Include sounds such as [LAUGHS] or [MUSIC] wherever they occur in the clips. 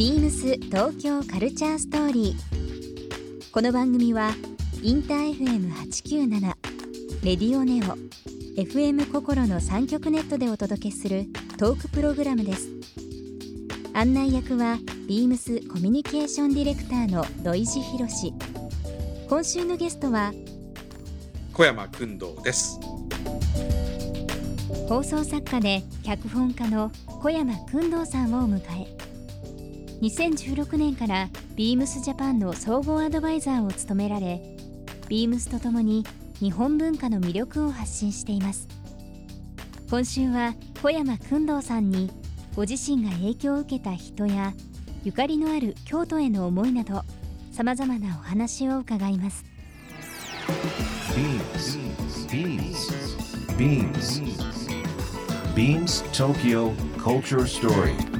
ビームス東京カルチャーストーリー。この番組はインター FM897 レディオネオ FM 心の三極ネットでお届けするトークプログラムです。案内役はビームスコミュニケーションディレクターの土井博志。今週のゲストは小山君堂です。放送作家で脚本家の小山君堂さんをお迎え2016年からビームスジャパンの総合アドバイザーを務められビームスとともに日本文化の魅力を発信しています今週は小山君堂さんにご自身が影響を受けた人やゆかりのある京都への思いなどさまざまなお話を伺います Beams. Beams. Beams. Beams Tokyo Culture Story.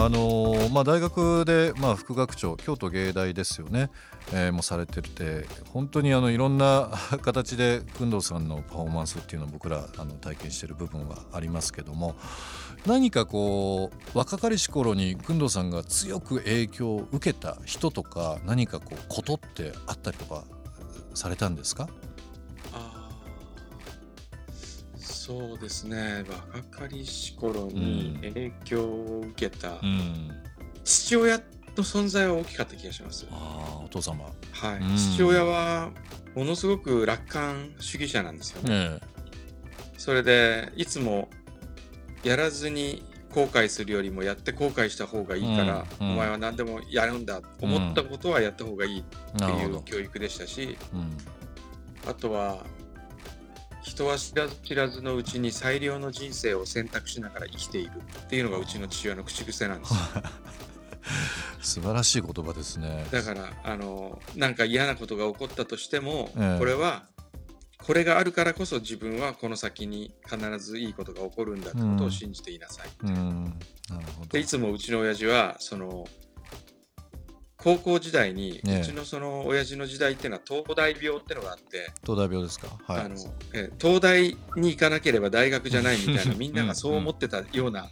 あのーまあ、大学で、まあ、副学長京都芸大ですよね、えーもされてて本当にあのいろんな [LAUGHS] 形で工藤さんのパフォーマンスっていうのを僕らあの体験してる部分はありますけども何かこう若かりし頃に工藤さんが強く影響を受けた人とか何かこうことってあったりとかされたんですか？そうですね。若かりし頃にうん。影響を受けたうん。父親の存在は大きかった気がします。ああお父様。はい。うん。父親はものすごく楽観主義者なんですよ。ね。え。それでいつもやらずに後悔するよりもやって後悔した方がいいから、うん。うん。お前は何でもやるんだ思ったことはやった方がいいっていう教育でしたし、うん。あとは人は知らず知らずのうちに最良の人生を選択しながら生きているっていうのがうちの父親の口癖なんですよ [LAUGHS] 素晴らしい言葉ですね。だからあのなんか嫌なことが起こったとしても、ええこれはこれがあるからこそ自分はこの先に必ずいいことが起こるんだってことを信じていなさい、うん、なるほど。でいつもうちの親父はその高校時代に、ええうちのその親父の時代っていうのは東大病ってのがあって、東大病ですか？はい。あのえ東大に行かなければ大学じゃないみたいなみんながそう思ってたような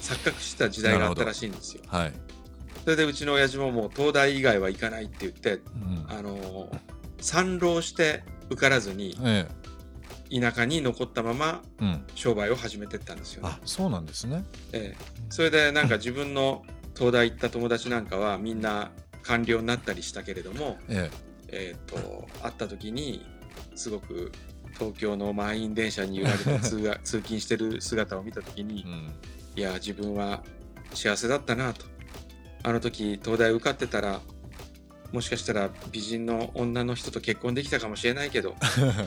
錯覚してた時代があったらしいんですよ。はい。それでうちの親父ももう東大以外は行かないって言ってうん、あの参浪して受からずにえ田舎に残ったままえ、うん。商売を始めてったんですよ、ねあ、そうなんですね。ええそれでなんか自分の東大行った友達なんかはみんな官僚になったりしたけれども、ええ。ー、と会った時にすごく東京の満員電車に揺られて [LAUGHS] 通が通勤してる姿を見た時え、にうん。いや自分は幸せだったなと。あの時東大受かってたらもしかしたら美人の女の人と結婚できたかもしれないけど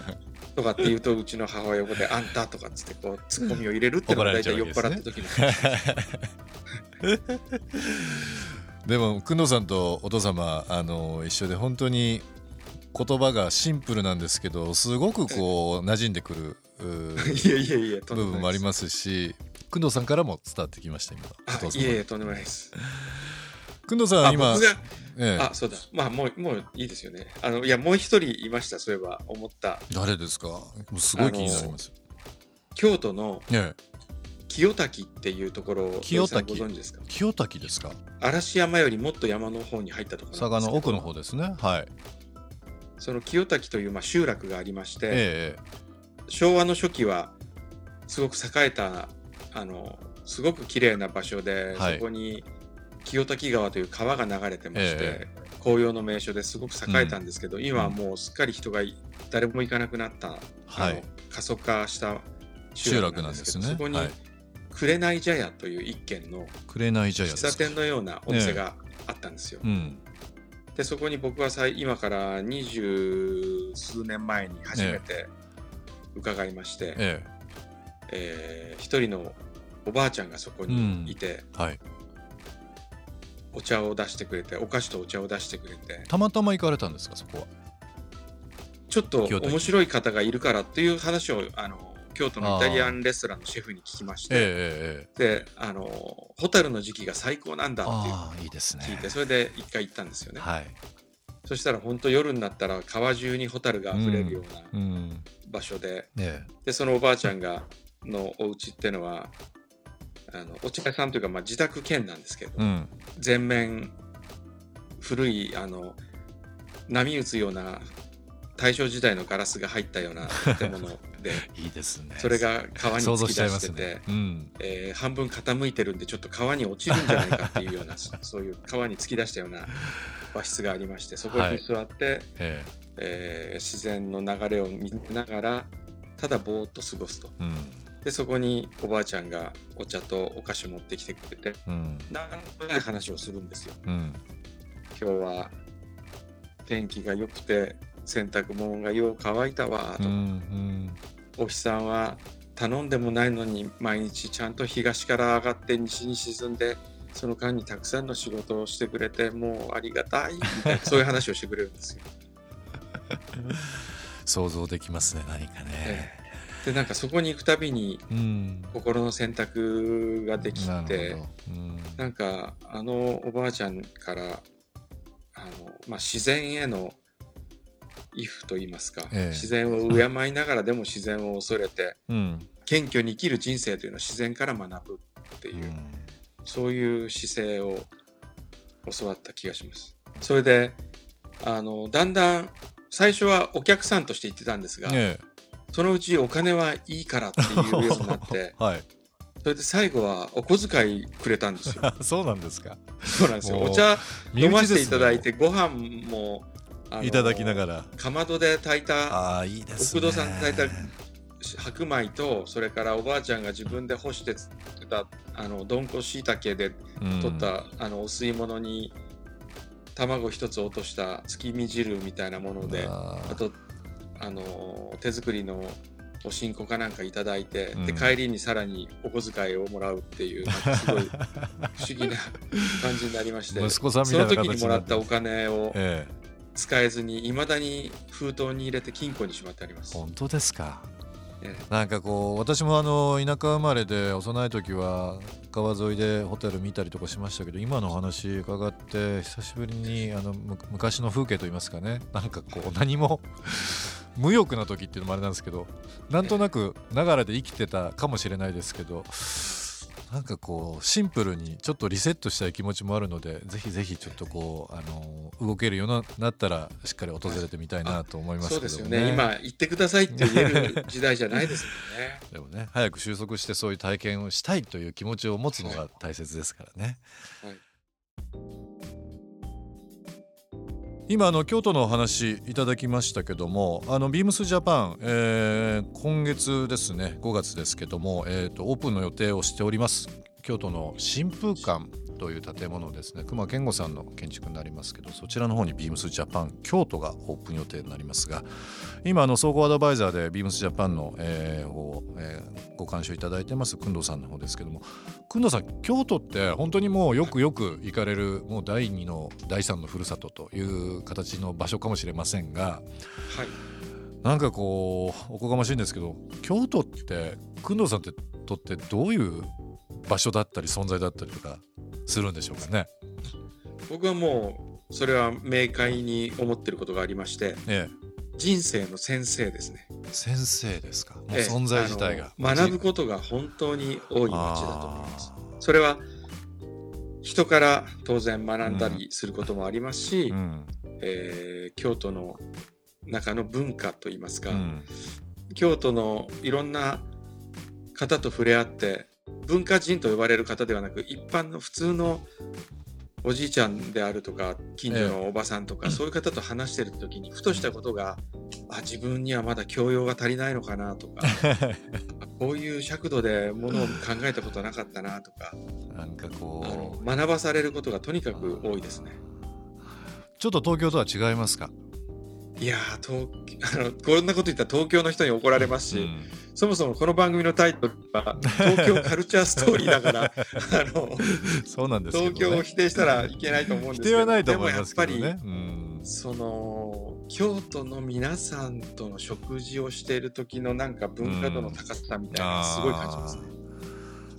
[LAUGHS] とかって言うとうちの母親横で「あんた」とかっつってこう [LAUGHS] ツッコミを入れるってのが大体酔っ払った時のでも、くんどさんとお父様、あの、一緒で、本当に。言葉がシンプルなんですけど、すごくこう馴染んでくる。[LAUGHS] いやいやいや部分もありますし。くんどさんからも伝わってきました。今。あお父様いやいやとんでもないですくんどさんはあ今。ええあそうだまあもうもういいですよねあのいやもう一人いましたそういえば思った誰ですか？もうすごい気になります。京都のええ、清滝っていうところを清滝ご存知ですか？清滝ですか？嵐山よりもっと山の方に入ったところ佐賀の奥の方ですね。はい。その清滝というまあ集落がありまして、え昭和の初期はすごく栄えたあのすごく綺麗な場所で、はいそこに清滝川という川が流れてまして、え紅葉の名所ですごく栄えたんですけど、今はもうすっかり人がい誰も行かなくなった、はあのい。過疎化した集落なんですね。そこに、はい。紅茶屋という一軒の喫茶店のようなお店があったんですよ。うん。でそこに僕は今から二十数年前に初めて伺いまして、ええ。ー一人のおばあちゃんがそこにいて、はい。お茶を出してくれてお菓子とお茶を出してくれて。たまたま行かれたんですかそこは。ちょっと面白い方がいるからっていう話をあの京都のイタリアンレストランのシェフに聞きまして、ええええええ。であのホタルの時期が最高なんだって。ああいいですね。聞いてそれで一回行ったんですよね、はい。そしたら本当夜になったら川中にホタルが溢れるようなうん場所で、ねでそのおばあちゃんがのお家ってのはあのお茶屋さんというか、まあ、自宅兼なんですけど、うん。全面古いあの波打つような大正時代のガラスが入ったような建物 [LAUGHS] で。いいですね。それが川に突き出してて、ね。うん。えー半分傾いてるんでちょっと川に落ちるんじゃないかっていうようなそ [LAUGHS] そういう川に突き出したような和室がありましてそこに座って、ええ。ー自然の流れを見ながらただぼーっと過ごすと。えうん。でそこにおばあちゃんがお茶とお菓子持ってきてくれてうん。なんとない話をするんですよ。うん。今日は天気が良くて洗濯物がよう乾いたわと。か、うんうんお日さんは頼んでもないのに毎日ちゃんと東から上がって西に沈んでその間にたくさんの仕事をしてくれてもうありがたいみたいな [LAUGHS] そういう話をしてくれるんですよ。想像できますね何かね。でなんかそこに行くたびにうん。心の選択ができなてるほど。うん。なんかあのおばあちゃんからあの、まあ、自然への畏怖といいますか、ええ。自然を敬いながらでも自然を恐れてうん。謙虚に生きる人生というのは自然から学ぶっていう、そういう姿勢を教わった気がします。それであのだんだん最初はお客さんとして言ってたんですが、えそのうちお金はいいからっていうようになってえ [LAUGHS] はい。それで最後はお小遣いくれたんですよ。[LAUGHS] そうなんですか。そうなんですよ。お茶飲ませていただいて、ご飯もいただきながら。かまどで炊いたああいいですね。奥戸さん炊いた白米とそれからおばあちゃんが自分で干して作ったあのどんこしいたけでうん取った、あのお吸い物に卵一つ落とした月見汁みたいなものであとあの手作りのおしんこかなんかいただいて、うん。で帰りにさらにお小遣いをもらうっていうすごい [LAUGHS] 不思議な感じになりまして息子さんみそのたいな形時にもらったお金をええ使えずにいまだに封筒に入れて金庫にしまってあります。本当ですか？ええ。なんかこう私もあの田舎生まれで幼い時は川沿いでホテル見たりとかしましたけど今のお話伺って久しぶりにあのむ昔の風景といいますかね。[LAUGHS] なんかこう何も無欲な時っていうのもあれなんですけどなんとなくながらで生きてたかもしれないですけどなんかこうシンプルにちょっとリセットしたい気持ちもあるのでぜひぜひちょっとこうあの動けるようになったらしっかり訪れてみたいなと思いますけどもそうですよね今言ってくださいって言える時代じゃないですもんね。でもね早く収束してそういう体験をしたいという気持ちを持つのが大切ですからね。はい今あの京都のお話いただきましたけどもあのビームスジャパン、えー今月ですね5月ですけども、えー、とオープンの予定をしております。京都の新風館。という建物ですね。熊健吾さんの建築になりますけどそちらの方にビームスジャパン京都がオープン予定になりますが今あの総合アドバイザーでビームスジャパンの、えーをえーご監修いただいてます工藤さんの方ですけども工藤さん京都って本当にもうよくよく行かれるもう第二の第三のふるさとという形の場所かもしれませんがはい。なんかこうおこがましいんですけど京都って工藤さんってとってどういう場所だったり存在だったりとかするんでしょうかね。僕はもうそれは明快に思ってることがありましてえ人生の先生ですね。え、先生ですかもうええ存在自体が。あの学ぶことが本当に多い街だと思います。あそれは人から当然学んだりすることもありますし、ーうんえー京都の中の文化といいますか、うん京都のいろんな方と触れ合って文化人と呼ばれる方ではなく一般の普通のおじいちゃんであるとか近所のおばさんとか、そういう方と話してる時にふとしたことがあ自分にはまだ教養が足りないのかなとか [LAUGHS] あこういう尺度でものを考えたことなかったなとかなんかあこのう学ばされることがとにかく多いですね。ちょっと東京とは違いますか、いやー東あのこんなこと言ったら東京の人に怒られますし、うん。そもそもこの番組のタイトルは東京カルチャーストーリーだから [LAUGHS] あのそうなんですね、東京を否定したらいけないと思うんですけどでもやっね。うん。ぱりその京都の皆さんとの食事をしている時のなんか文化度の高さみたいなすごい感じますね。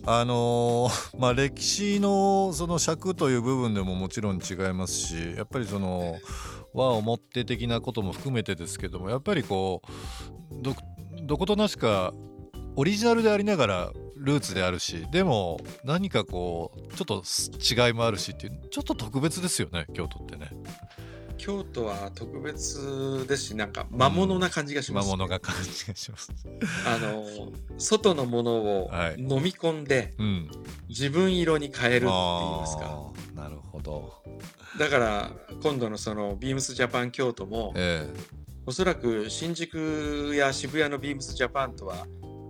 あのーまあ歴史のその尺という部分でももちろん違いますしやっぱりその和表的なことも含めてですけどもやっぱりこうどどことなしかオリジナルでありながらルーツであるしでも何かこうちょっと違いもあるしっていうちょっと特別ですよね京都ってね。京都は特別ですしなんか魔物な感じがします、魔物が感じがします。あの外のものをはい飲み込んでうん、自分色に変えるって言いますかなるほど。だから今度のそのビームスジャパン京都もえおそらく新宿や渋谷のビームスジャパンとは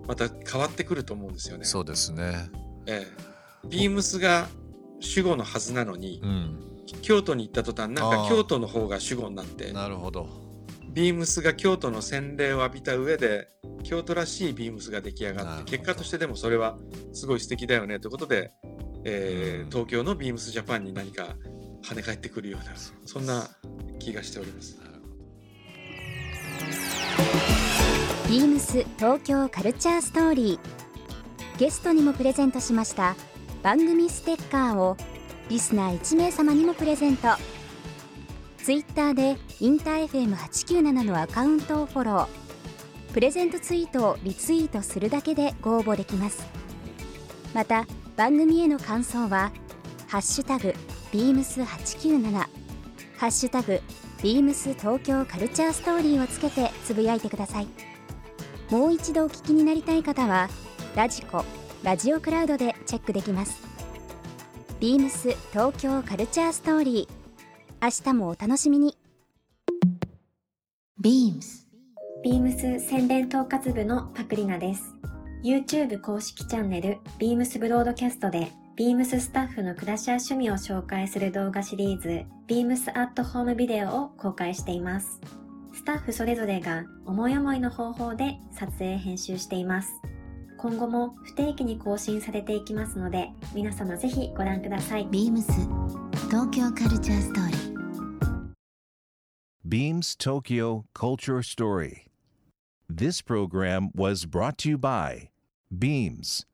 また変わってくると思うんですよね。えそうですね。ええ、ビームスが主語のはずなのにうん、京都に行った途端なんか京都の方が主語になってなるほど。ビームスが京都の洗礼を浴びた上で京都らしいビームスが出来上がって結果としてでもそれはすごい素敵だよねということで、えーうん。東京のビームスジャパンに何か跳ね返ってくるようなそんな気がしております。なるほど。ビームス東京カルチャーストーリー。ゲストにもプレゼントしました番組ステッカーをリスナー1名様にもプレゼント。ツイッターでインター FM897 のアカウントをフォロー。プレゼントツイートをリツイートするだけでご応募できます。また番組への感想は「ハッシュタグビームス897」「ハッシュタグビームス東京カルチャーストーリー」をつけてつぶやいてください。もう一度お聞きになりたい方はラジコラジオクラウドでチェックできます。ビームス東京カルチャーストーリー明日もお楽しみに beams ビームス宣伝統括部のパクリナです。YouTube 公式チャンネル、ビームスブロードキャストで、ビームススタッフの暮らしや趣味を紹介する動画シリーズ、ビームスアットホームビデオを公開しています。スタッフそれぞれが思い思いの方法で撮影編集しています。今後も不定期に更新されていきますので、皆様ぜひご覧ください。beams 東京カルチャーストーリー Beams Tokyo Culture Story. This program was brought to you by Beams.